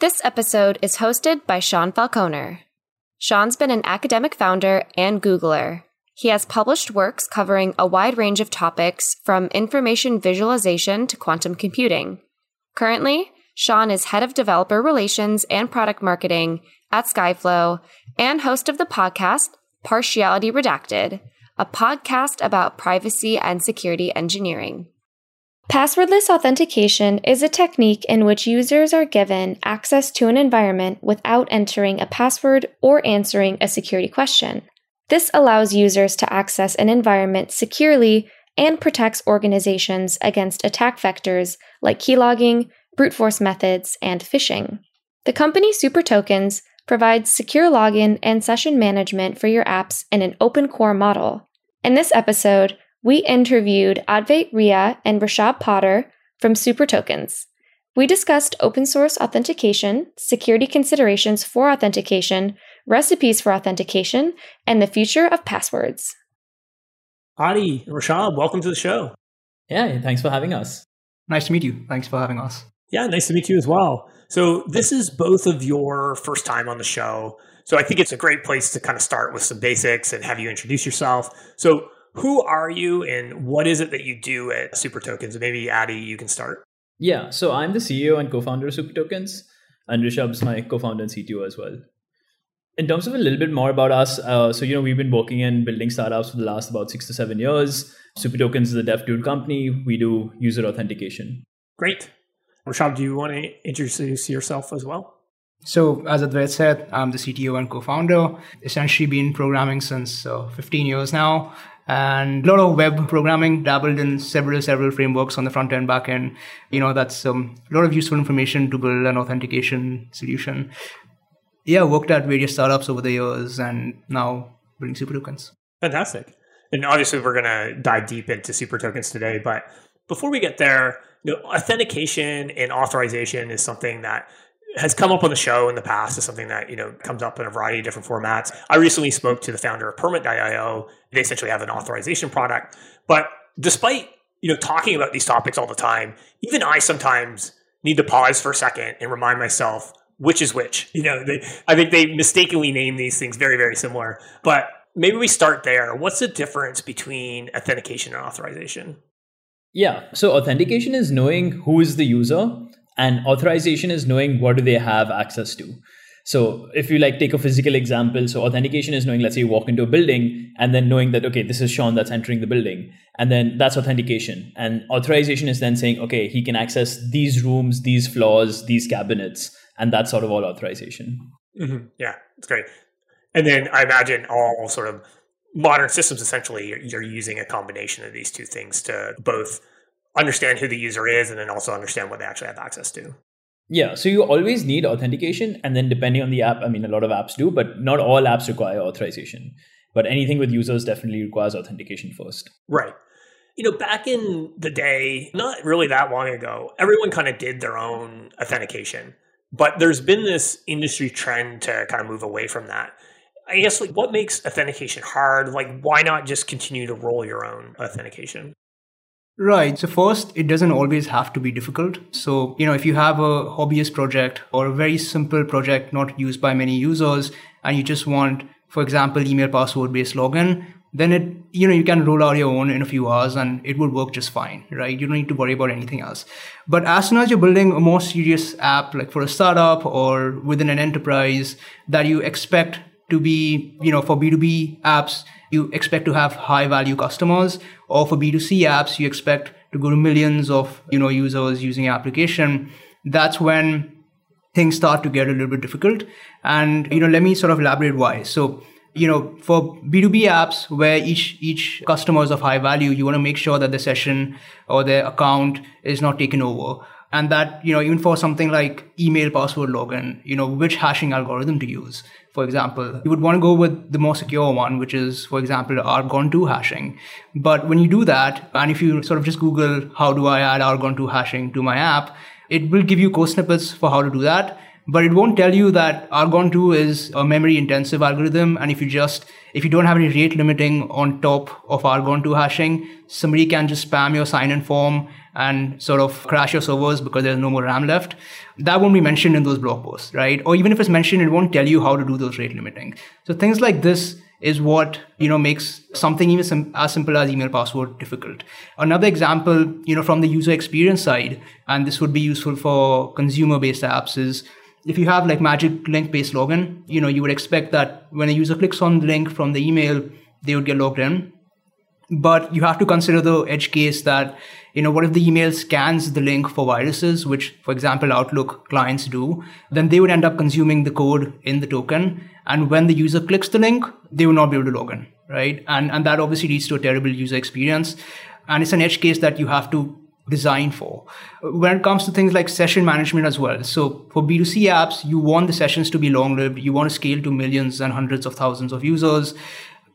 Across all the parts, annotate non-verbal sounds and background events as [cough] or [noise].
This episode is hosted by Sean Falconer. Sean's been an academic founder and Googler. He has published works covering a wide range of topics from information visualization to quantum computing. Currently, Sean is head of developer relations and product marketing at Skyflow and host of the podcast Partially Redacted, a podcast about privacy and security engineering. Passwordless authentication is a technique in which users are given access to an environment without entering a password or answering a security question. This allows users to access an environment securely and protects organizations against attack vectors like keylogging, brute force methods, and phishing. The company SuperTokens provides secure login and session management for your apps in an open core model. In this episode, we interviewed Advait Ruia and Rishabh Poddar from SuperTokens. We discussed open source authentication, security considerations for authentication, recipes for authentication, and the future of passwords. Adi, Rishabh, welcome to the show. Yeah, thanks for having us. Nice to meet you. Thanks for having us. Yeah, nice to meet you as well. So, this is both of your first time on the show. So, I think it's a great place to kind of start with some basics and have you introduce yourself. So, who are you and what is it that you do at SuperTokens? Maybe Addy, you can start. Yeah, so I'm the CEO and co-founder of SuperTokens, and Rishabh's my co-founder and CTO as well. In terms of a little bit more about us, uh, so you know we've been working and building startups for the last about six to seven years. SuperTokens is a dev tool company. We do user authentication. Great. Rishabh, do you want to introduce yourself as well? So, as Advait said, I'm the CTO and co-founder. Essentially, been programming since uh, 15 years now and a lot of web programming dabbled in several several frameworks on the front end back end. You know that's um, a lot of useful information to build an authentication solution. Yeah worked at various startups over the years and now building super tokens. Fantastic. And obviously we're going to dive deep into super tokens today but before we get there you know, authentication and authorization is something that has come up on the show in the past is something that you know comes up in a variety of different formats. I recently spoke to the founder of Permit.io. They essentially have an authorization product, but despite you know talking about these topics all the time, even I sometimes need to pause for a second and remind myself which is which. You know, they, I think they mistakenly name these things very very similar, but maybe we start there. What's the difference between authentication and authorization? Yeah, so authentication is knowing who is the user and authorization is knowing what do they have access to. So if you like take a physical example so authentication is knowing let's say you walk into a building and then knowing that okay this is sean that's entering the building. And then that's authentication. And authorization is then saying okay he can access these rooms these floors these cabinets and that's sort of all authorization. Mm-hmm. yeah it's great. And then i imagine all sort of modern systems essentially you're, you're using a combination of these two things to both understand who the user is and then also understand what they actually have access to. Yeah, so you always need authentication, and then depending on the app, I mean, a lot of apps do, but not all apps require authorization. But anything with users definitely requires authentication first. Right. You know, back in the day, not really that long ago, everyone kind of did their own authentication. But there's been this industry trend to kind of move away from that. I guess, like, what makes authentication hard? Like, why not just continue to roll your own authentication? Right. So first, it doesn't always have to be difficult. So, you know, if you have a hobbyist project or a very simple project not used by many users and you just want, for example, email password based login, then it, you know, you can roll out your own in a few hours and it will work just fine, right? You don't need to worry about anything else. But as soon as you're building a more serious app, like for a startup or within an enterprise that you expect to be, you know, for B2B apps, you expect to have high value customers or for b2c apps you expect to go to millions of you know users using your application. That's when things start to get a little bit difficult. And you know let me sort of elaborate why. So you know for b2b apps where each each customer is of high value you want to make sure that the session or their account is not taken over and that you know even for something like email password login you know which hashing algorithm to use. For example you would want to go with the more secure one which is for example argon 2 hashing. But when you do that and if you sort of just google how do i add argon 2 hashing to my app it will give you code snippets for how to do that but it won't tell you that Argon 2 is a memory intensive algorithm. And if you just, if you don't have any rate limiting on top of Argon 2 hashing, somebody can just spam your sign in form and sort of crash your servers because there's no more RAM left. That won't be mentioned in those blog posts, right? Or even if it's mentioned, it won't tell you how to do those rate limiting. So things like this is what you know makes something even sim- as simple as email password difficult another example you know from the user experience side and this would be useful for consumer based apps is if you have like magic link based login you know you would expect that when a user clicks on the link from the email they would get logged in. But you have to consider the edge case that you know what if the email scans the link for viruses which for example outlook clients do then they would end up consuming the code in the token. And when the user clicks the link they will not be able to log in right? And and that obviously leads to a terrible user experience. And it's an edge case that you have to design for when it comes to things like session management as well so for b2c apps you want the sessions to be long lived you want to scale to millions and hundreds of thousands of users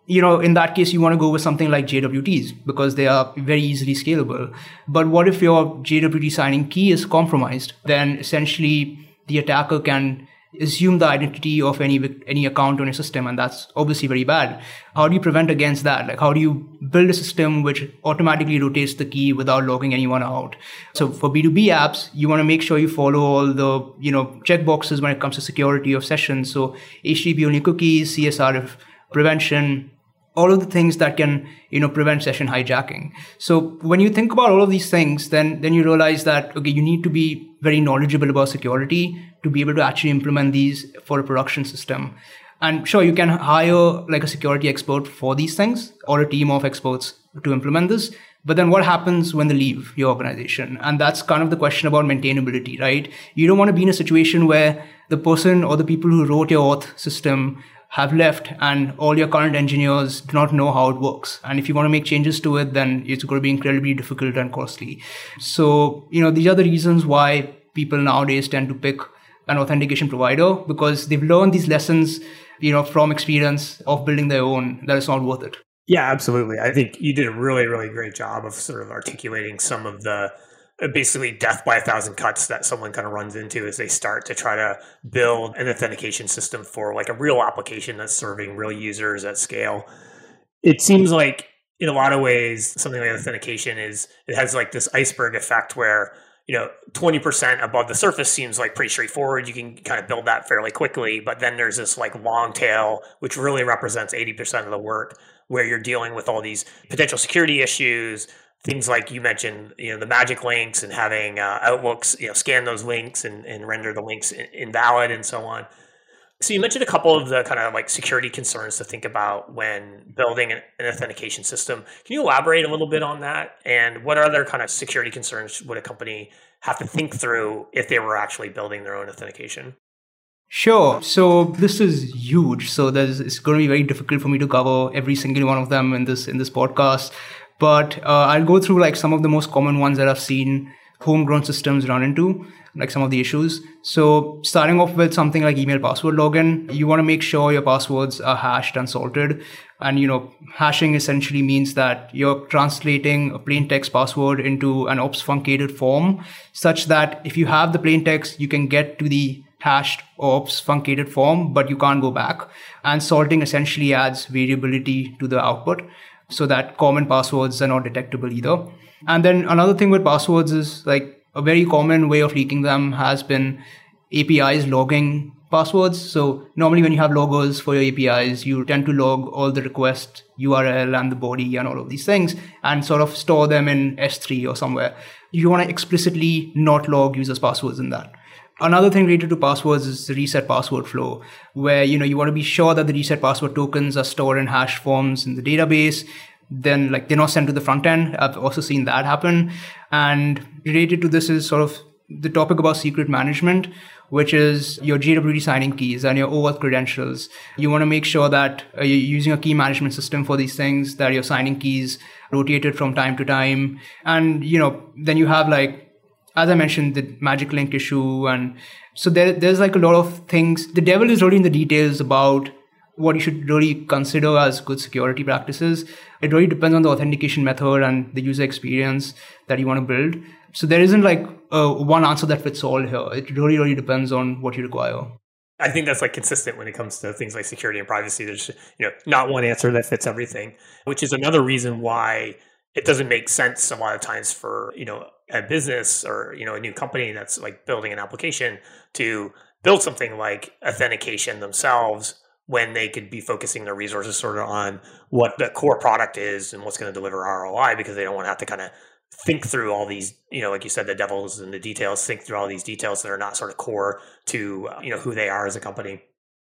you know, in that case, you want to go with something like JWTs because they are very easily scalable. But what if your JWT signing key is compromised? Then essentially the attacker can assume the identity of any any account on your system and that's obviously very bad. How do you prevent against that? Like how do you build a system which automatically rotates the key without logging anyone out? So for b2b apps you want to make sure you follow all the you know checkboxes when it comes to security of sessions. So http only cookies csrf prevention all of the things that can you know prevent session hijacking. So when you think about all of these things then then you realize that okay you need to be very knowledgeable about security to be able to actually implement these for a production system and sure you can hire like a security expert for these things or a team of experts to implement this but then what happens when they leave your organization and that's kind of the question about maintainability right you don't want to be in a situation where the person or the people who wrote your auth system have left and all your current engineers do not know how it works. And if you want to make changes to it, then it's going to be incredibly difficult and costly. So, you know, these are the reasons why people nowadays tend to pick an authentication provider because they've learned these lessons, you know, from experience of building their own that it's not worth it. Yeah, absolutely. I think you did a really, really great job of sort of articulating some of the uh, basically death by a thousand cuts that someone kind of runs into as they start to try to build an authentication system for like a real application that's serving real users at scale. It seems like in a lot of ways, something like authentication is it has like this iceberg effect where you know 20% above the surface seems like pretty straightforward you can kind of build that fairly quickly but then there's this like long tail which really represents 80% of the work where you're dealing with all these potential security issues things like you mentioned, you know, the magic links and having uh, Outlooks, you know, scan those links and, and render the links invalid and so on. So you mentioned a couple of the kind of like security concerns to think about when building an, an authentication system. Can you elaborate a little bit on that? And what other kind of security concerns would a company have to think through if they were actually building their own authentication? Sure. So this is huge. So there's it's going to be very difficult for me to cover every single one of them in this in this podcast. But uh, I'll go through like some of the most common ones that I've seen homegrown systems run into, like some of the issues. So starting off with something like email password login, you want to make sure your passwords are hashed and salted. And you know, hashing essentially means that you're translating a plain text password into an obfuscated form, such that if you have the plain text, you can get to the hashed or obfuscated form, but you can't go back. And salting essentially adds variability to the output so that common passwords are not detectable either. And then another thing with passwords is like a very common way of leaking them has been APIs logging passwords. So normally when you have loggers for your APIs, you tend to log all the request URL and the body and all of these things and sort of store them in S3 or somewhere. You want to explicitly not log users' passwords in that. Another thing related to passwords is the reset password flow, where you know you want to be sure that the reset password tokens are stored in hash forms in the database. Then like they're not sent to the front end. I've also seen that happen. And related to this is sort of the topic about secret management, which is your JWT signing keys and your OAuth credentials. You want to make sure that uh, you're using a key management system for these things, that your signing keys rotated from time to time. And, you know, then you have like as I mentioned, the magic link issue. And so there, there's like a lot of things. The devil is really in the details about what you should really consider as good security practices. It really depends on the authentication method and the user experience that you want to build. So there isn't like one answer that fits all here. It really, really depends on what you require. I think that's like consistent when it comes to things like security and privacy. There's you know not one answer that fits everything, which is another reason why it doesn't make sense a lot of times for you know a business or you know a new company that's like building an application to build something like authentication themselves when they could be focusing their resources sort of on what the core product is and what's going to deliver ROI because they don't want to have to kind of think through all these, you know, like you said, the devils and the details, think through all these details that are not sort of core to, you know, who they are as a company.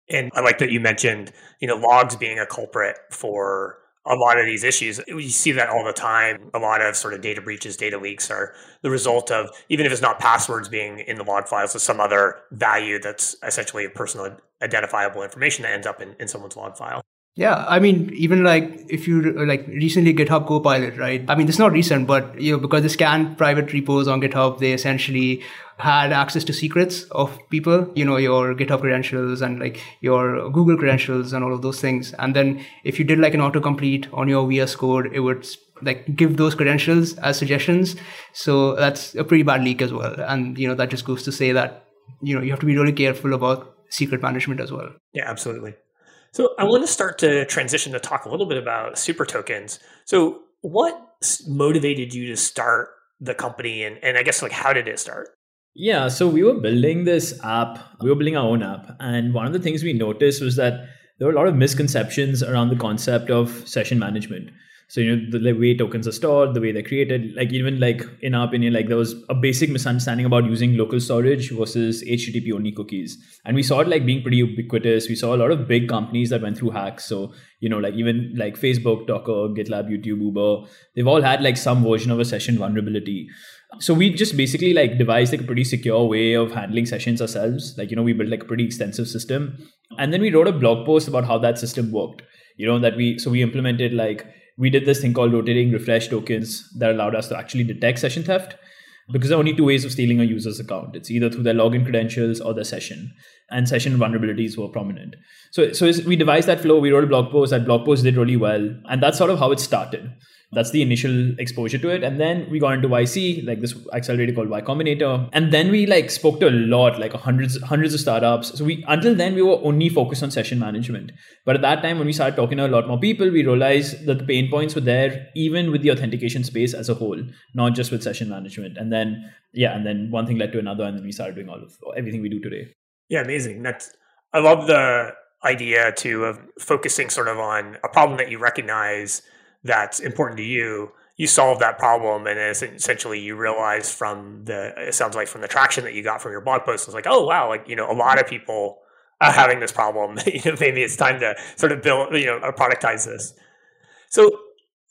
And I like that you mentioned, you know, logs being a culprit for a lot of these issues. We see that all the time. A lot of sort of data breaches, data leaks are the result of, even if it's not passwords being in the log files, it's some other value that's essentially a personal identifiable information that ends up in, in someone's log file. Yeah, I mean, even like if you like recently GitHub Copilot, right? I mean, it's not recent, but you know, because they scan private repos on GitHub, they essentially had access to secrets of people, you know, your GitHub credentials and like your Google credentials and all of those things. And then if you did like an autocomplete on your VS Code, it would like give those credentials as suggestions. So that's a pretty bad leak as well. And you know, that just goes to say that you know you have to be really careful about secret management as well. Yeah, absolutely. So I mm. want to start to transition to talk a little bit about super tokens. So what motivated you to start the company and, and I guess like how did it start? Yeah, so we were building this app, we were building our own app. And one of the things we noticed was that there were a lot of misconceptions around the concept of session management so you know the, the, way tokens are stored the way they're created like even like in our opinion like there was a basic misunderstanding about using local storage versus http only cookies. And we saw it like being pretty ubiquitous. We saw a lot of big companies that went through hacks. So you know like even like facebook docker gitlab youtube uber they've all had like some version of a session vulnerability. So we just basically like devised like a pretty secure way of handling sessions ourselves. Like you know we built like a pretty extensive system. And then we wrote a blog post about how that system worked. You know that we so we implemented like we did this thing called rotating refresh tokens that allowed us to actually detect session theft because there are only two ways of stealing a user's account. It's either through their login credentials or their session and session vulnerabilities were prominent. So so we devised that flow we wrote a blog post that blog post did really well and that's sort of how it started that's the initial exposure to it. And then we got into YC, like this accelerator called Y Combinator. And then we like spoke to a lot, like hundreds, hundreds of startups. So we until then we were only focused on session management. But at that time, when we started talking to a lot more people, we realized that the pain points were there, even with the authentication space as a whole, not just with session management. And then yeah, and then one thing led to another, and then we started doing all of everything we do today. Yeah, amazing. That's I love the idea too of focusing sort of on a problem that you recognize that's important to you you solve that problem and essentially you realize from the it sounds like from the traction that you got from your blog post it's like oh wow like you know a lot of people are having this problem. [laughs] You know maybe it's time to sort of build you know productize this. So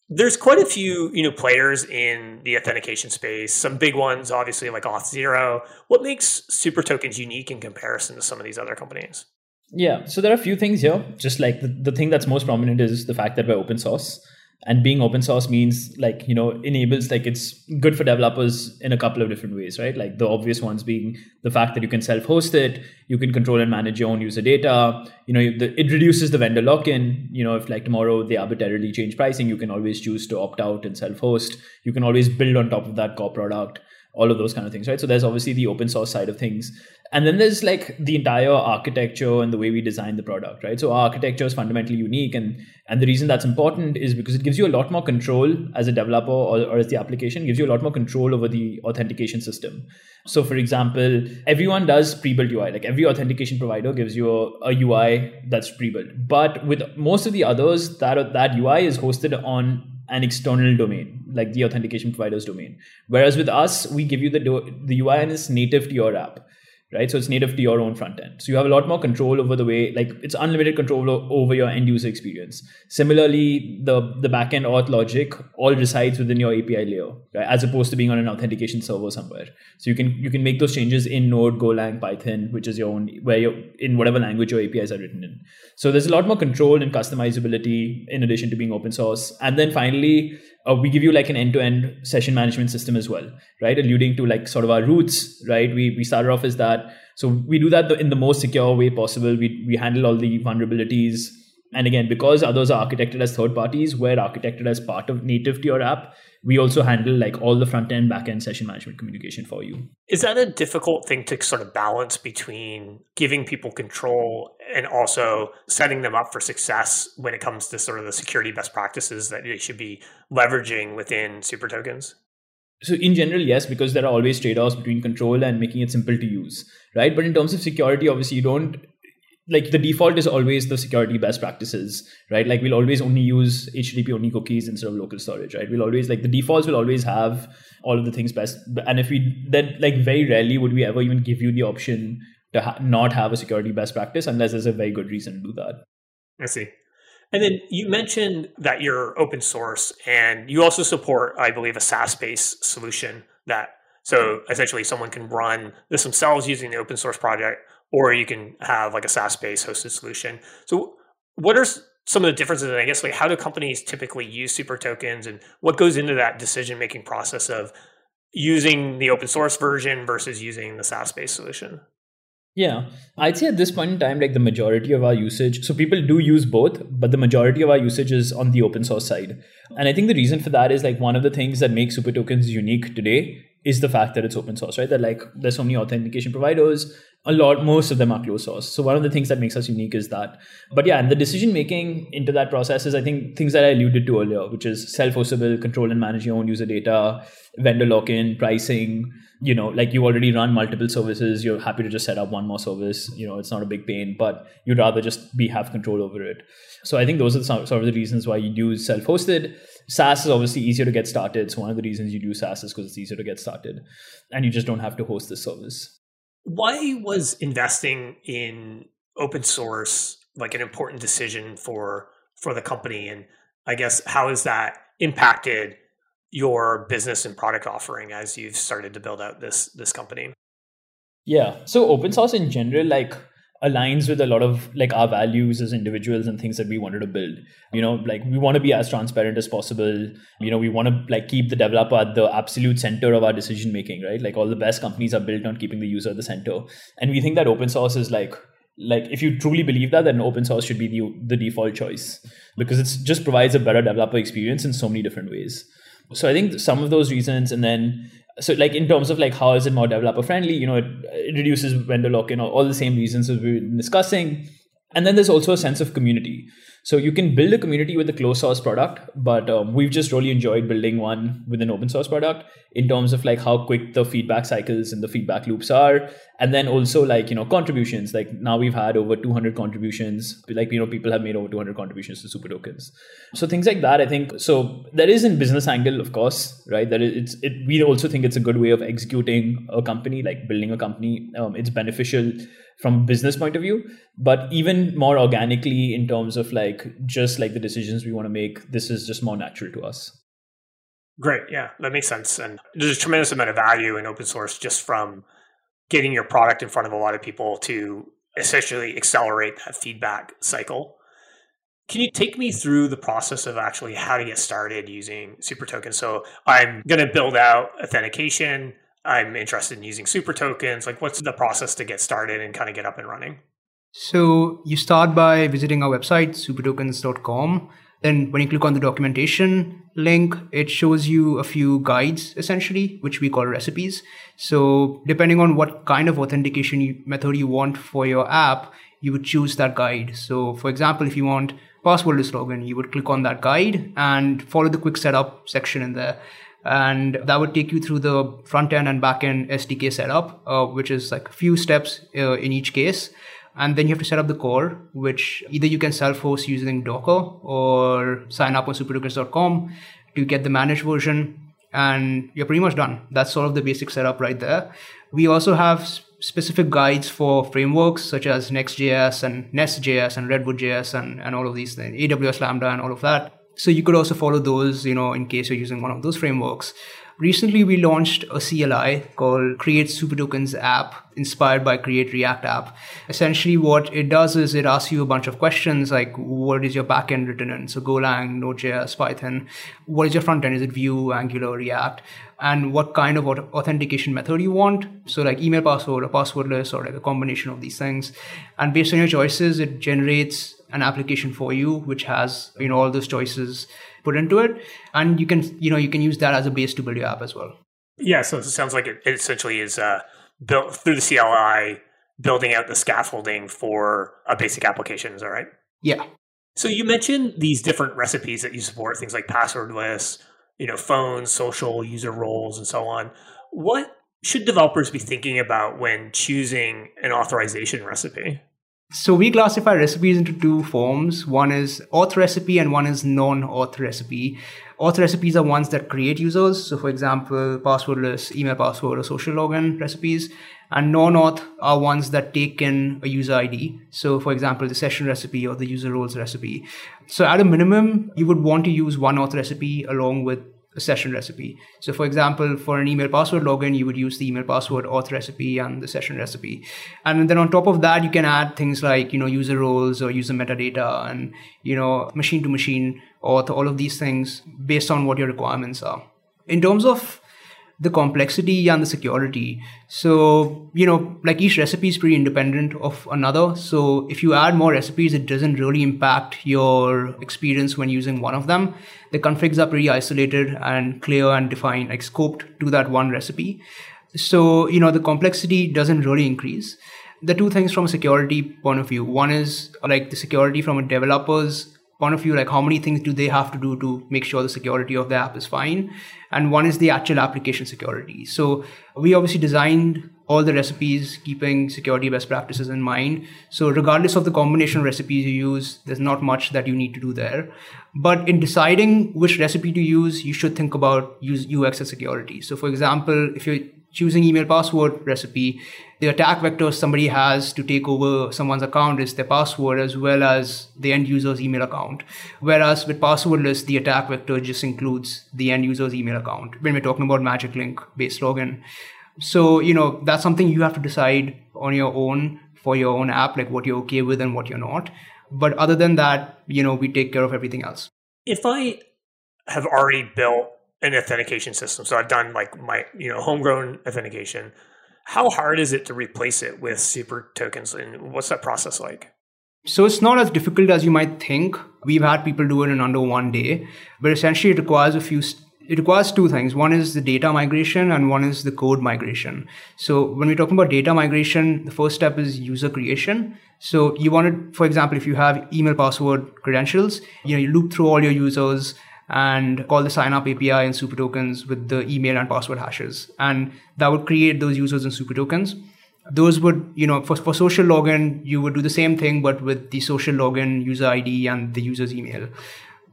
there's quite a few you know players in the authentication space. Some big ones obviously like auth0. What makes super tokens unique in comparison to some of these other companies? Yeah so there are a few things here. Just like the, the thing that's most prominent is the fact that we're open source and being open source means like you know enables like it's good for developers in a couple of different ways right? Like the obvious ones being the fact that you can self-host it you can control and manage your own user data you know it reduces the vendor lock-in. You know if like tomorrow they arbitrarily change pricing you can always choose to opt out and self-host. You can always build on top of that core product all of those kind of things right? So there's obviously the open source side of things. And then there's like the entire architecture and the way we design the product right? So our architecture is fundamentally unique and and the reason that's important is because it gives you a lot more control as a developer or, or as the application gives you a lot more control over the authentication system. So for example everyone does pre-built ui like every authentication provider gives you a, a ui that's pre-built. But with most of the others that that ui is hosted on an external domain, like the authentication provider's domain. Whereas with us, we give you the do- the UI and it's native to your app right? So it's native to your own front end. So you have a lot more control over the way, like it's unlimited control over your end user experience. Similarly, the the backend auth logic all resides within your API layer, right? as opposed to being on an authentication server somewhere. So you can you can make those changes in Node, Golang, Python, which is your own where you in whatever language your APIs are written in. So there's a lot more control and customizability in addition to being open source. And then finally, uh, we give you like an end-to-end session management system as well right? Alluding to like sort of our roots right? We, we started off as that. So we do that in the most secure way possible. We, we handle all the vulnerabilities And again, because others are architected as third parties, we're architected as part of native to your app. We also handle like all the front end, back end session management communication for you. Is that a difficult thing to sort of balance between giving people control and also setting them up for success when it comes to sort of the security best practices that they should be leveraging within super tokens? So in general, yes, because there are always trade-offs between control and making it simple to use, right? But in terms of security, obviously you don't like the default is always the security best practices, right? Like we'll always only use HTTP only cookies instead of local storage, right? We'll always like the defaults will always have all of the things best. And if we then like very rarely would we ever even give you the option to ha- not have a security best practice unless there's a very good reason to do that. I see. And then you mentioned that you're open source and you also support, I believe, a SaaS based solution that so essentially someone can run this themselves using the open source project or you can have like a SaaS based hosted solution. So, what are some of the differences? And I guess like how do companies typically use super tokens, and what goes into that decision making process of using the open source version versus using the SaaS based solution? Yeah, I'd say at this point in time, like the majority of our usage, so people do use both, but the majority of our usage is on the open source side. And I think the reason for that is like one of the things that makes super tokens unique today is the fact that it's open source, right? That like there's so many authentication providers, a lot, most of them are closed source. So one of the things that makes us unique is that. But yeah, and the decision making into that process is I think things that I alluded to earlier, which is self-hostable, control and manage your own user data, vendor lock-in, pricing. You know, like you already run multiple services, you're happy to just set up one more service. You know, it's not a big pain, but you'd rather just be have control over it. So I think those are some, sort of the reasons why you use self-hosted. SaaS is obviously easier to get started. So one of the reasons you do SaaS is because it's easier to get started, and you just don't have to host the service. Why was investing in open source like an important decision for for the company? And I guess how has that impacted your business and product offering as you've started to build out this this company? Yeah. So open source in general, like aligns with a lot of like our values as individuals and things that we wanted to build. You know like we want to be as transparent as possible. You know we want to like keep the developer at the absolute center of our decision making right? Like all the best companies are built on keeping the user at the center. And we think that open source is like like if you truly believe that then open source should be the, the default choice. Because it just provides a better developer experience in so many different ways. So i think some of those reasons and then so like in terms of like how is it more developer friendly you know it, it reduces vendor lock-in all the same reasons as we were discussing and then there's also a sense of community so you can build a community with a closed source product, but um, we've just really enjoyed building one with an open source product in terms of like how quick the feedback cycles and the feedback loops are, and then also like you know contributions. Like now we've had over 200 contributions. Like you know people have made over 200 contributions to super tokens. So things like that, I think. So there is in business angle, of course, right? That it's it. We also think it's a good way of executing a company, like building a company. Um, it's beneficial from business point of view but even more organically in terms of like just like the decisions we want to make this is just more natural to us. Great yeah that makes sense and there's a tremendous amount of value in open source just from getting your product in front of a lot of people to essentially accelerate that feedback cycle. Can you take me through the process of actually how to get started using super tokens? So i'm going to build out authentication I'm interested in using super tokens. Like, what's the process to get started and kind of get up and running? So, you start by visiting our website, supertokens.com. Then, when you click on the documentation link, it shows you a few guides essentially, which we call recipes. So, depending on what kind of authentication method you want for your app, you would choose that guide. So, for example, if you want passwordless login, you would click on that guide and follow the quick setup section in there and that would take you through the front end and back end SDK setup, uh, which is like a few steps uh, in each case. And then you have to set up the core, which either you can self host using Docker or sign up on supertokens.com to get the managed version. And you're pretty much done. That's sort of the basic setup right there. We also have specific guides for frameworks such as Next.js and Nest.js and Redwood.js and, and all of these things, AWS Lambda and all of that. So you could also follow those, you know, in case you're using one of those frameworks. Recently, we launched a CLI called Create Super Tokens app, inspired by Create React app. Essentially, what it does is it asks you a bunch of questions like, what is your backend written in? So Golang, Node.js, Python. What is your front end? Is it Vue, Angular, React? and what kind of authentication method you want. So like email password or passwordless or like a combination of these things. And based on your choices, it generates an application for you, which has, you know, all those choices put into it. And you can, you know, you can use that as a base to build your app as well. Yeah. So it sounds like it, essentially is uh, built through the CLI, building out the scaffolding for a basic application. Is that right? Yeah. So you mentioned these different recipes that you support, things like passwordless, you know, phones, social, user roles, and so on. What should developers be thinking about when choosing an authorization recipe? So we classify recipes into two forms. One is auth recipe and one is non-auth recipe. Auth recipes are ones that create users. So for example, passwordless email password or social login recipes. And non-auth are ones that take in a user ID. So for example, the session recipe or the user roles recipe. So at a minimum, you would want to use one auth recipe along with a session recipe. So for example, for an email password login, you would use the email password auth recipe and the session recipe. And then on top of that, you can add things like, you know, user roles or user metadata and, you know, machine to machine auth, all of these things based on what your requirements are. In terms of the complexity and the security. So, you know, like each recipe is pretty independent of another. So, if you add more recipes, it doesn't really impact your experience when using one of them. The configs are pretty isolated and clear and defined, like scoped to that one recipe. So, you know, the complexity doesn't really increase. The two things from a security point of view one is like the security from a developer's point of view like how many things do they have to do to make sure the security of the app is fine? And one is the actual application security. So we obviously designed all the recipes keeping security best practices in mind. So regardless of the combination of recipes you use there's not much that you need to do there. But in deciding which recipe to use you should think about use ux and security. So for example if you're choosing email password recipe, the attack vector somebody has to take over someone's account is their password as well as the end user's email account. Whereas with passwordless, the attack vector just includes the end user's email account when we're talking about Magic Link based login. So, you know, that's something you have to decide on your own for your own app, like what you're okay with and what you're not. But other than that, you know, we take care of everything else. If I have already built an authentication system. So I've done like my, you know, homegrown authentication. How hard is it to replace it with super tokens and what's that process like? So it's not as difficult as you might think. We've had people do it in under one day, but essentially it requires a few it requires two things. One is the data migration and one is the code migration. So when we're talking about data migration, the first step is user creation. So you want to, for example, if you have email password credentials, you know, you loop through all your users and call the sign up API and super tokens with the email and password hashes. And that would create those users and super tokens. Those would, you know, for, for social login, you would do the same thing, but with the social login user ID and the user's email.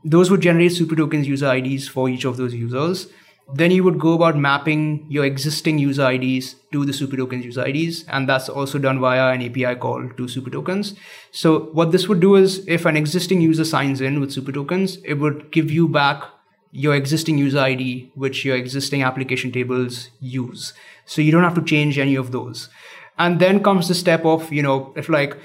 Those would generate super tokens user IDs for each of those users. Then you would go about mapping your existing user IDs to the super tokens user IDs, and that's also done via an API call to super tokens. So what this would do is if an existing user signs in with super tokens, it would give you back your existing user ID, which your existing application tables use. So you don't have to change any of those. And then comes the step of, you know, if like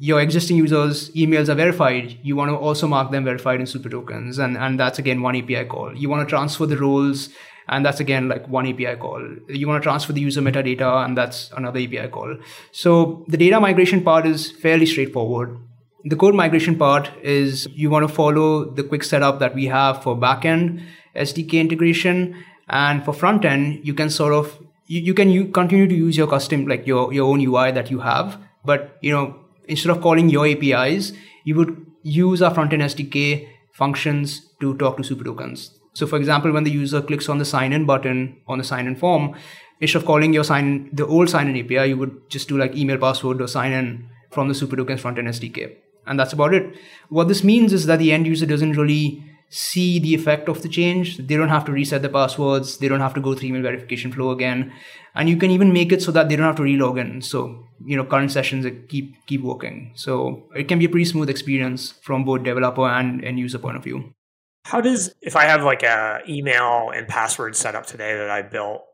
your existing users' emails are verified, you want to also mark them verified in super tokens. And, and that's again one API call. You want to transfer the roles, and that's again like one API call. You want to transfer the user metadata, and that's another API call. So the data migration part is fairly straightforward. The code migration part is you want to follow the quick setup that we have for backend SDK integration. And for front end, you can sort of you, you can you continue to use your custom like your, your own UI that you have. But you know, instead of calling your APIs, you would use our front-end SDK functions to talk to super tokens. So for example, when the user clicks on the sign in button on the sign in form, instead of calling your sign the old sign in API, you would just do like email password or sign in from the super tokens front end SDK. And that's about it. What this means is that the end user doesn't really see the effect of the change. They don't have to reset the passwords. They don't have to go through email verification flow again. And you can even make it so that they don't have to relog in. So, you know, current sessions keep keep working. So it can be a pretty smooth experience from both developer and end user point of view. How does if I have like a email and password set up today that I built,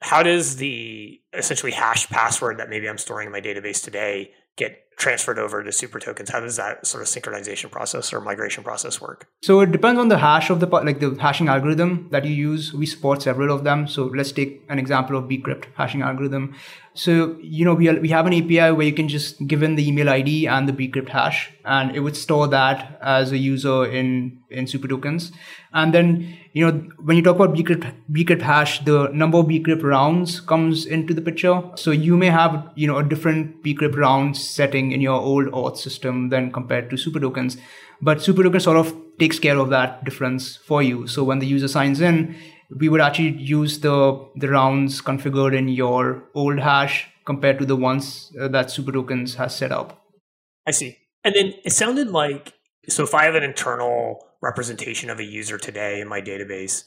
how does the essentially hashed password that maybe I'm storing in my database today get transferred over to super tokens? How does that sort of synchronization process or migration process work? So it depends on the hash of the like the hashing algorithm that you use. We support several of them. So let's take an example of bcrypt hashing algorithm. So you know we are, we have an API where you can just give in the email ID and the bcrypt hash, and it would store that as a user in in super tokens. And then you know when you talk about bcrypt bcrypt hash, the number of bcrypt rounds comes into the picture. So you may have you know a different bcrypt round setting in your old auth system than compared to super tokens, but super token sort of takes care of that difference for you. So when the user signs in we would actually use the the rounds configured in your old hash compared to the ones uh, that super tokens has set up. I see. And then it sounded like so if i have an internal representation of a user today in my database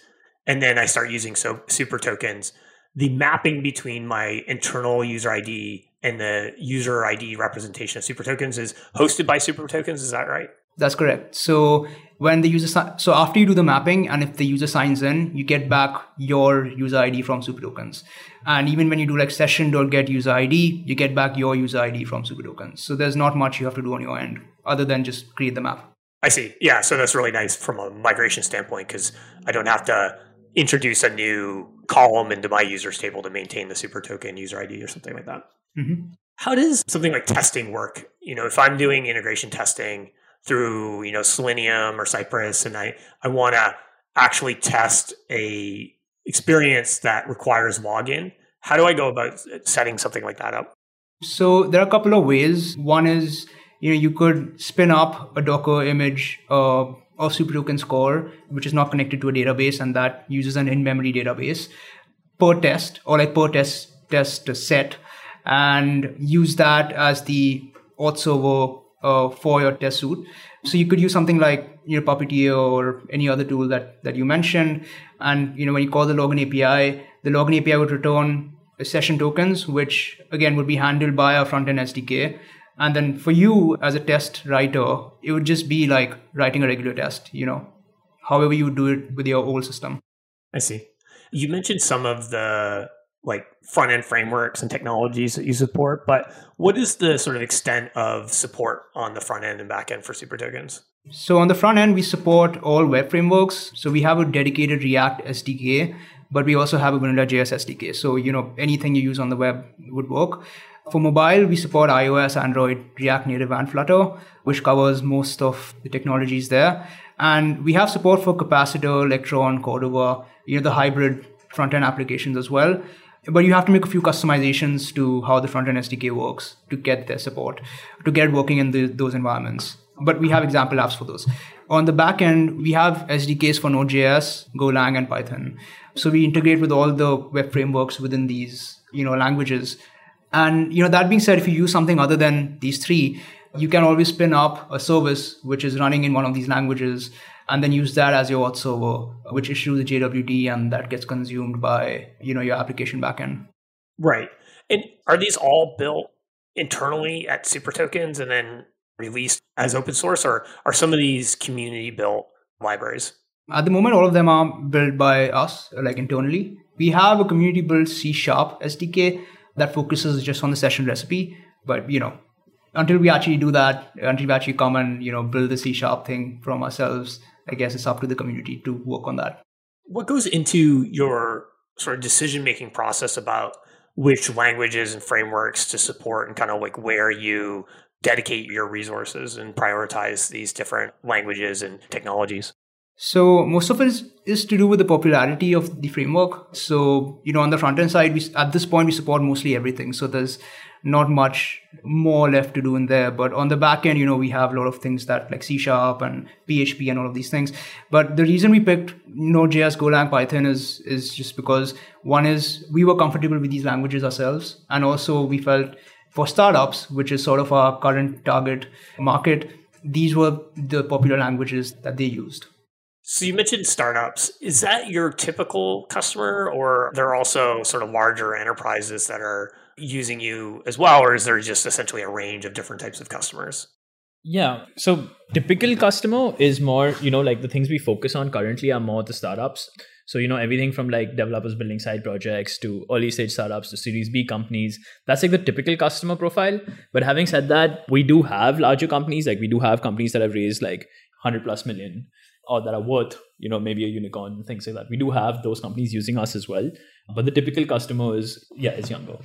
and then i start using so super tokens the mapping between my internal user id and the user id representation of super tokens is hosted by super tokens is that right that's correct. So when the user so after you do the mapping and if the user signs in, you get back your user ID from super tokens. And even when you do like session.get user ID, you get back your user ID from super tokens. So there's not much you have to do on your end other than just create the map. I see. Yeah, so that's really nice from a migration standpoint because I don't have to introduce a new column into my users table to maintain the super token user ID or something like that. Mm-hmm. How does something like testing work? You know, if I'm doing integration testing, through you know Selenium or Cypress, and I I want to actually test a experience that requires login. How do I go about setting something like that up? So there are a couple of ways. One is you know you could spin up a Docker image uh, of SuperToken's core, which is not connected to a database, and that uses an in-memory database per test or like per test test set, and use that as the auth server uh, for your test suite. So you could use something like you know Puppeteer or any other tool that that you mentioned, and you know when you call the login API, the login API would return session tokens, which again would be handled by our front end SDK. And then for you as a test writer, it would just be like writing a regular test, you know, however you do it with your old system. I see. You mentioned some of the like front end frameworks and technologies that you support, but what is the sort of extent of support on the front end and back end for super tokens? So on the front end, we support all web frameworks. So we have a dedicated React SDK, but we also have a vanilla JS SDK. So you know anything you use on the web would work. For mobile, we support iOS, Android, React Native, and Flutter, which covers most of the technologies there. And we have support for Capacitor, Electron, Cordova, you know the hybrid front end applications as well but you have to make a few customizations to how the front end SDK works to get their support, to get working in the, those environments. But we have example apps for those. On the back end, we have SDKs for Node.js, Golang, and Python. So we integrate with all the web frameworks within these, you know, languages. And you know, that being said, if you use something other than these three, you can always spin up a service which is running in one of these languages and then use that as your auth server, which issues a JWT and that gets consumed by you know your application backend. Right. And are these all built internally at Super Tokens and then released as open source, or are some of these community built libraries? At the moment, all of them are built by us, like internally. We have a community built C sharp SDK that focuses just on the session recipe, but you know, until we actually do that, until we actually come and you know build the C sharp thing from ourselves, I guess it's up to the community to work on that. What goes into your sort of decision making process about which languages and frameworks to support and kind of like where you dedicate your resources and prioritize these different languages and technologies? So most of it is, is to do with the popularity of the framework. So, you know, on the front end side, we, at this point, we support mostly everything. So there's not much more left to do in there. But on the back end, you know, we have a lot of things that like C sharp and PHP and all of these things. But the reason we picked Node.js, Golang, Python is is just because one is we were comfortable with these languages ourselves, and also we felt for startups, which is sort of our current target market, these were the popular languages that they used. So you mentioned startups. Is that your typical customer, or there are also sort of larger enterprises that are using you as well, or is there just essentially a range of different types of customers? Yeah. So typical customer is more, you know, like the things we focus on currently are more the startups. So, you know, everything from like developers building side projects to early stage startups to Series B companies. That's like the typical customer profile. But having said that, we do have larger companies. Like we do have companies that have raised like 100 plus million or that are worth, you know, maybe a unicorn, things like that. We do have those companies using us as well. But the typical customer is, yeah, is younger.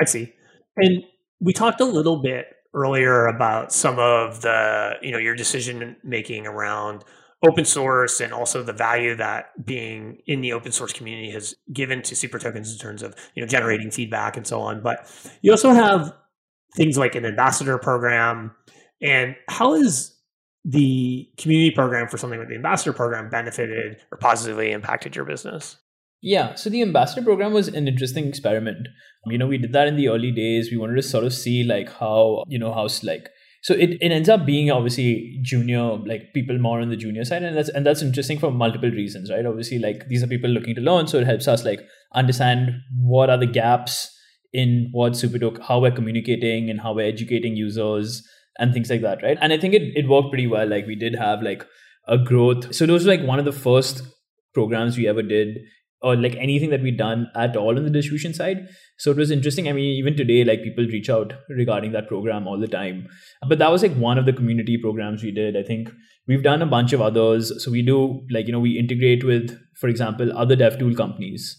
I see. And we talked a little bit earlier about some of the, you know, your decision making around open source and also the value that being in the open source community has given to super tokens in terms of you know generating feedback and so on but you also have things like an ambassador program and how is the community program for something like the ambassador program benefited or positively impacted your business yeah, so the ambassador program was an interesting experiment. Um, you know, we did that in the early days. We wanted to sort of see like how, you know, how's like so it, it ends up being obviously junior like people more on the junior side and that's and that's interesting for multiple reasons right obviously like these are people looking to learn so it helps us like understand what are the gaps in what supertoken how we're communicating and how we're educating users and things like that right and i think it, it worked pretty well like we did have like a growth so those were like one of the first programs we ever did or like anything that we done at all on the distribution side. So it was interesting. I mean, even today, like people reach out regarding that program all the time. But that was like one of the community programs we did. I think we've done a bunch of others. So we do like, you know, we integrate with, for example, other dev tool companies.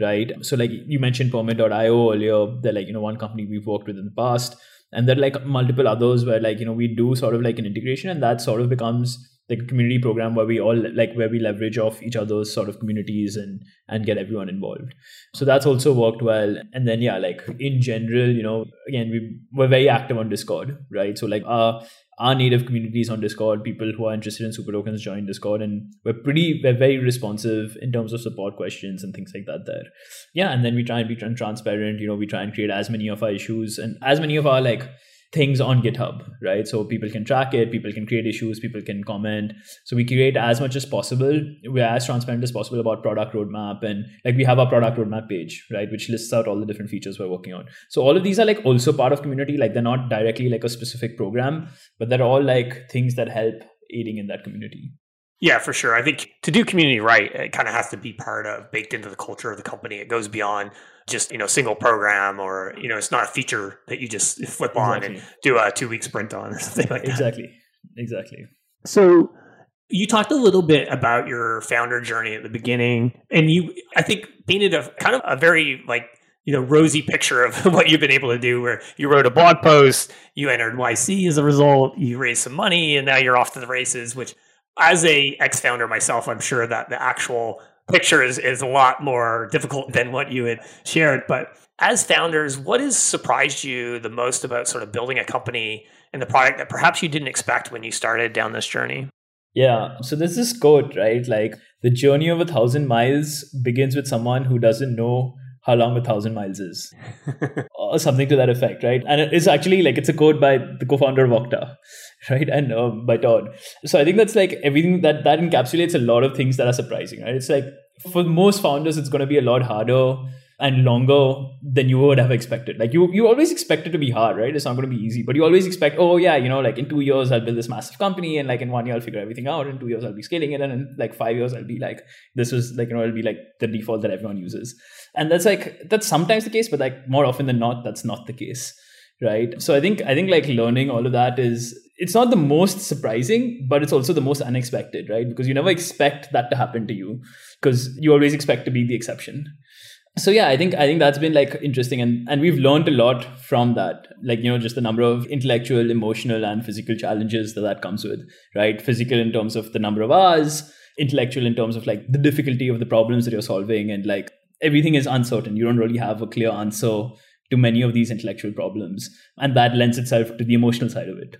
Right. So like you mentioned Permit.io earlier, they're like, you know, one company we've worked with in the past. And there are like multiple others where like, you know, we do sort of like an integration and that sort of becomes like a community program where we all like where we leverage off each other's sort of communities and and get everyone involved. So that's also worked well. And then yeah like in general you know again we we're very active on discord right? So like our our native communities on discord people who are interested in super tokens join discord and we're pretty we're very responsive in terms of support questions and things like that there. Yeah and then we try and be transparent you know we try and create as many of our issues and as many of our like things on GitHub, right? So people can track it, people can create issues, people can comment. So we create as much as possible. We're as transparent as possible about product roadmap. And like we have our product roadmap page, right? Which lists out all the different features we're working on. So all of these are like also part of community. Like they're not directly like a specific program, but they're all like things that help aiding in that community. Yeah, for sure. I think to do community right, it kind of has to be part of baked into the culture of the company. It goes beyond just you know single program or you know it's not a feature that you just [laughs] flip on exactly. and do a two week sprint on or [laughs] something like that. Exactly, exactly. So you talked a little bit about your founder journey at the beginning, and you I think painted a kind of a very like you know rosy picture of [laughs] what you've been able to do where you wrote a blog post you entered yc as a result you raised some money and now you're off to the races which as a ex-founder myself, I'm sure that the actual picture is, is a lot more difficult than what you had shared. But as founders, what has surprised you the most about sort of building a company and the product that perhaps you didn't expect when you started down this journey? Yeah. So there's this quote, right? Like the journey of a thousand miles begins with someone who doesn't know how long a thousand miles is, or something to that effect, right? And it's actually like it's a quote by the co-founder of Okta, [laughs] right? And uh, by Todd. So I think that's like everything that that encapsulates a lot of things that are surprising, right? It's like for most founders, it's going to be a lot harder and longer than you would have expected. Like you, you always expect it to be hard, right? It's not going to be easy, but you always expect, oh yeah, you know, like in two years I'll build this massive company, and like in one year I'll figure everything out. In two years I'll be scaling it, and in like five years I'll be like, this is like you know it'll be like the default that everyone uses, and that's like that's sometimes the case, but like more often than not, that's not the case, right? So I think I think like learning all of that is it's not the most surprising, but it's also the most unexpected, right? Because you never expect that to happen to you, because you always expect to be the exception so yeah i think i think that's been like interesting and and we've learned a lot from that like you know just the number of intellectual emotional and physical challenges that that comes with right physical in terms of the number of hours intellectual in terms of like the difficulty of the problems that you're solving and like everything is uncertain you don't really have a clear answer to many of these intellectual problems and that lends itself to the emotional side of it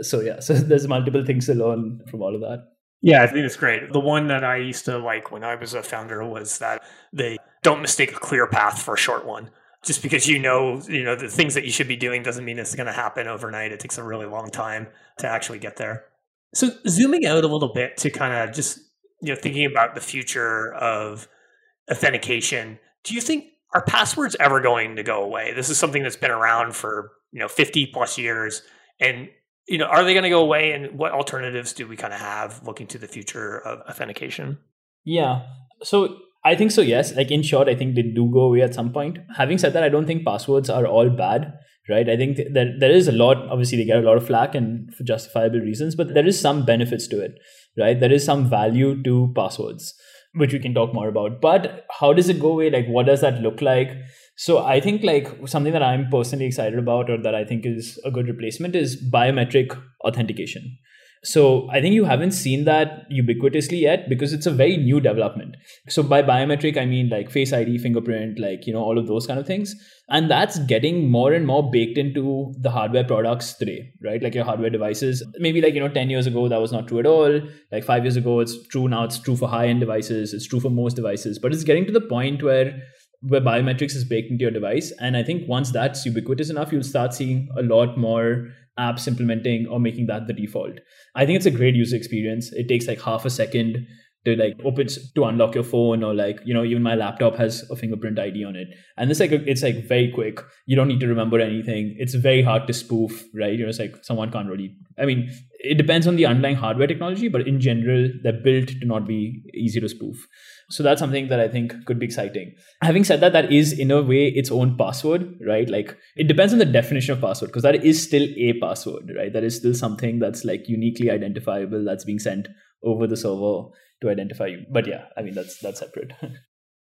so yeah [laughs] so there's multiple things to learn from all of that yeah, I think it's great. The one that I used to like when I was a founder was that they don't mistake a clear path for a short one. Just because you know, you know, the things that you should be doing doesn't mean it's going to happen overnight. It takes a really long time to actually get there. So zooming out a little bit to kind of just, you know, thinking about the future of authentication, do you think are passwords ever going to go away? This is something that's been around for, you know, 50 plus years and you know, are they going to go away and what alternatives do we kind of have looking to the future of authentication? Yeah. So I think so, yes. Like in short, I think they do go away at some point. Having said that, I don't think passwords are all bad, right? I think that there is a lot, obviously, they get a lot of flack and for justifiable reasons, but there is some benefits to it, right? There is some value to passwords, which we can talk more about. But how does it go away? Like, what does that look like? So I think like something that I'm personally excited about or that I think is a good replacement is biometric authentication. So I think you haven't seen that ubiquitously yet because it's a very new development. So by biometric, I mean like face ID, fingerprint, like, you know, all of those kind of things. And that's getting more and more baked into the hardware products today, right? Like your hardware devices. Maybe like, you know, 10 years ago, that was not true at all. Like five years ago, it's true. Now it's true for high end devices. It's true for most devices, but it's getting to the point where where biometrics is baked into your device. And I think once that's ubiquitous enough, you'll start seeing a lot more apps implementing or making that the default. I think it's a great user experience. It takes like half a second to like open to unlock your phone or like you know even my laptop has a fingerprint id on it. And it's like a, it's like very quick. You don't need to remember anything. It's very hard to spoof right? You know it's like someone can't really i mean it depends on the underlying hardware technology but in general they're built to not be easy to spoof so that's something that i think could be exciting having said that that is in a way its own password right like it depends on the definition of password because that is still a password right that is still something that's like uniquely identifiable that's being sent over the server to identify you. But yeah, I mean that's that's separate. [laughs]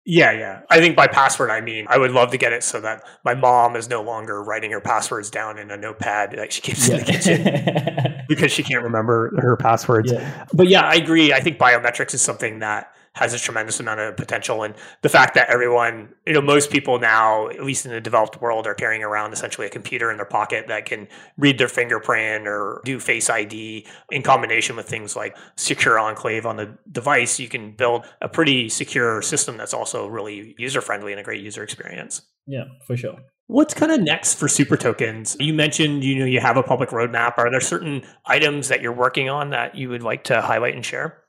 Yeah, yeah. I think by password, I mean I would love to get it so that my mom is no longer writing her passwords down in a notepad that she keeps yeah. in the kitchen [laughs] because she can't remember her passwords. Yeah. But yeah, I agree. I think biometrics is something that has a tremendous amount of potential. And the fact that everyone, you know, most people now, at least in the developed world, are carrying around essentially a computer in their pocket that can read their fingerprint or do face ID in combination with things like secure enclave on the device, you can build a pretty secure system that's also really user friendly and a great user experience. Yeah, for sure. What's kind of next for super tokens? You mentioned you know you have a public roadmap. Are there certain items that you're working on that you would like to highlight and share?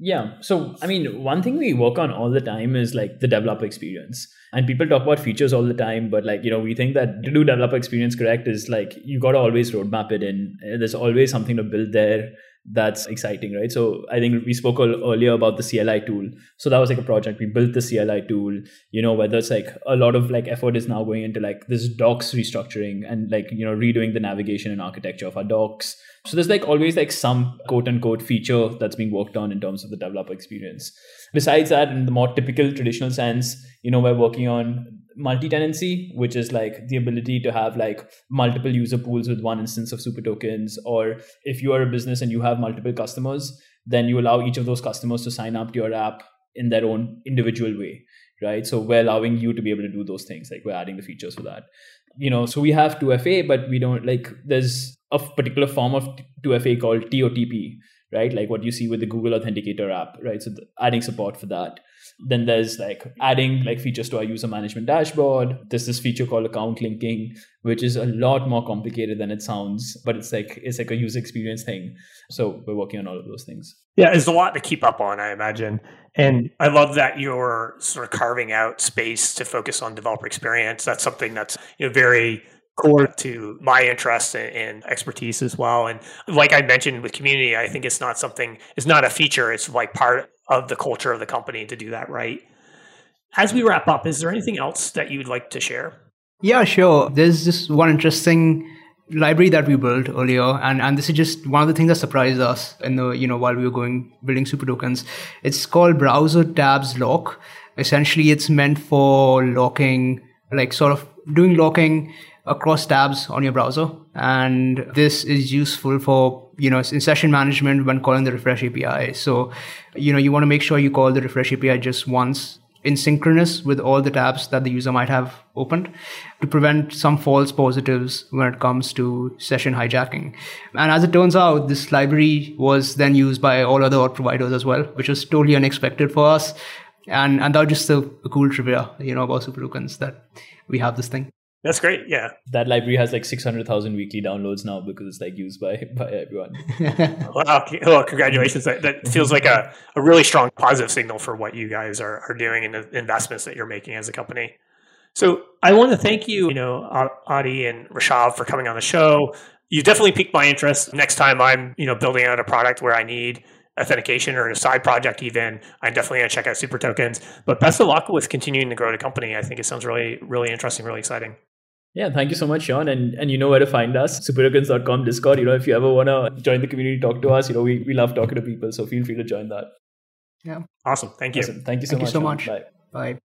Yeah. So, I mean, one thing we work on all the time is like the developer experience. And people talk about features all the time, but like, you know, we think that to do developer experience correct is like you got to always roadmap it in. There's always something to build there that's exciting, right? So I think we spoke earlier about the CLI tool. So that was like a project. We built the CLI tool, you know, whether it's like a lot of like effort is now going into like this docs restructuring and like, you know, redoing the navigation and architecture of our docs. So there's like always like some quote unquote feature that's being worked on in terms of the developer experience. Besides that, in the more typical traditional sense, you know, we're working on multi-tenancy which is like the ability to have like multiple user pools with one instance of super tokens or if you are a business and you have multiple customers then you allow each of those customers to sign up to your app in their own individual way right? So we're allowing you to be able to do those things like we're adding the features for that. You know so we have 2fa but we don't like there's a particular form of 2fa called totp right? Like what you see with the google authenticator app right? So adding support for that then there's like adding like features to our user management dashboard. There's this feature called account linking, which is a lot more complicated than it sounds, but it's like it's like a user experience thing. So we're working on all of those things. Yeah, it's a lot to keep up on, I imagine. And I love that you're sort of carving out space to focus on developer experience. That's something that's you know very core to my interest and expertise as well. And like I mentioned with community, I think it's not something, it's not a feature. It's like part of the culture of the company to do that right. As we wrap up, is there anything else that you would like to share? Yeah, sure. There's just one interesting library that we built earlier and, and this is just one of the things that surprised us in the you know while we were going building super tokens it's called browser tabs lock essentially it's meant for locking like sort of doing locking across tabs on your browser. And this is useful for, you know, in session management when calling the refresh API. So, you know, you want to make sure you call the refresh API just once in synchronous with all the tabs that the user might have opened to prevent some false positives when it comes to session hijacking. And as it turns out, this library was then used by all other auth providers as well, which was totally unexpected for us. And, and that was just a, a cool trivia, you know, about super tokens that we have this thing. That's great. Yeah. That library has like 600,000 weekly downloads now because it's like used by, [laughs] by everyone. [laughs] wow. Well, congratulations. That, that feels like a, a really strong positive signal for what you guys are, are doing and the investments that you're making as a company. So I want to thank you, you know, Adi and Rishabh for coming on the show. you definitely piqued my interest. Next time I'm, you know, building out a product where I need authentication or a side project even, I'm definitely going to check out Super Tokens. But best of luck with continuing to grow the company. I think it sounds really, really interesting, really exciting. Yeah, thank you so much, Sean. And and you know where to find us, supertokens.com Discord. You know, if you ever want to join the community, talk to us. You know, we, we love talking to people. So feel free to join that. Yeah. Awesome. Thank you. Awesome. Thank you so Thank much. you so much. Bye. Bye.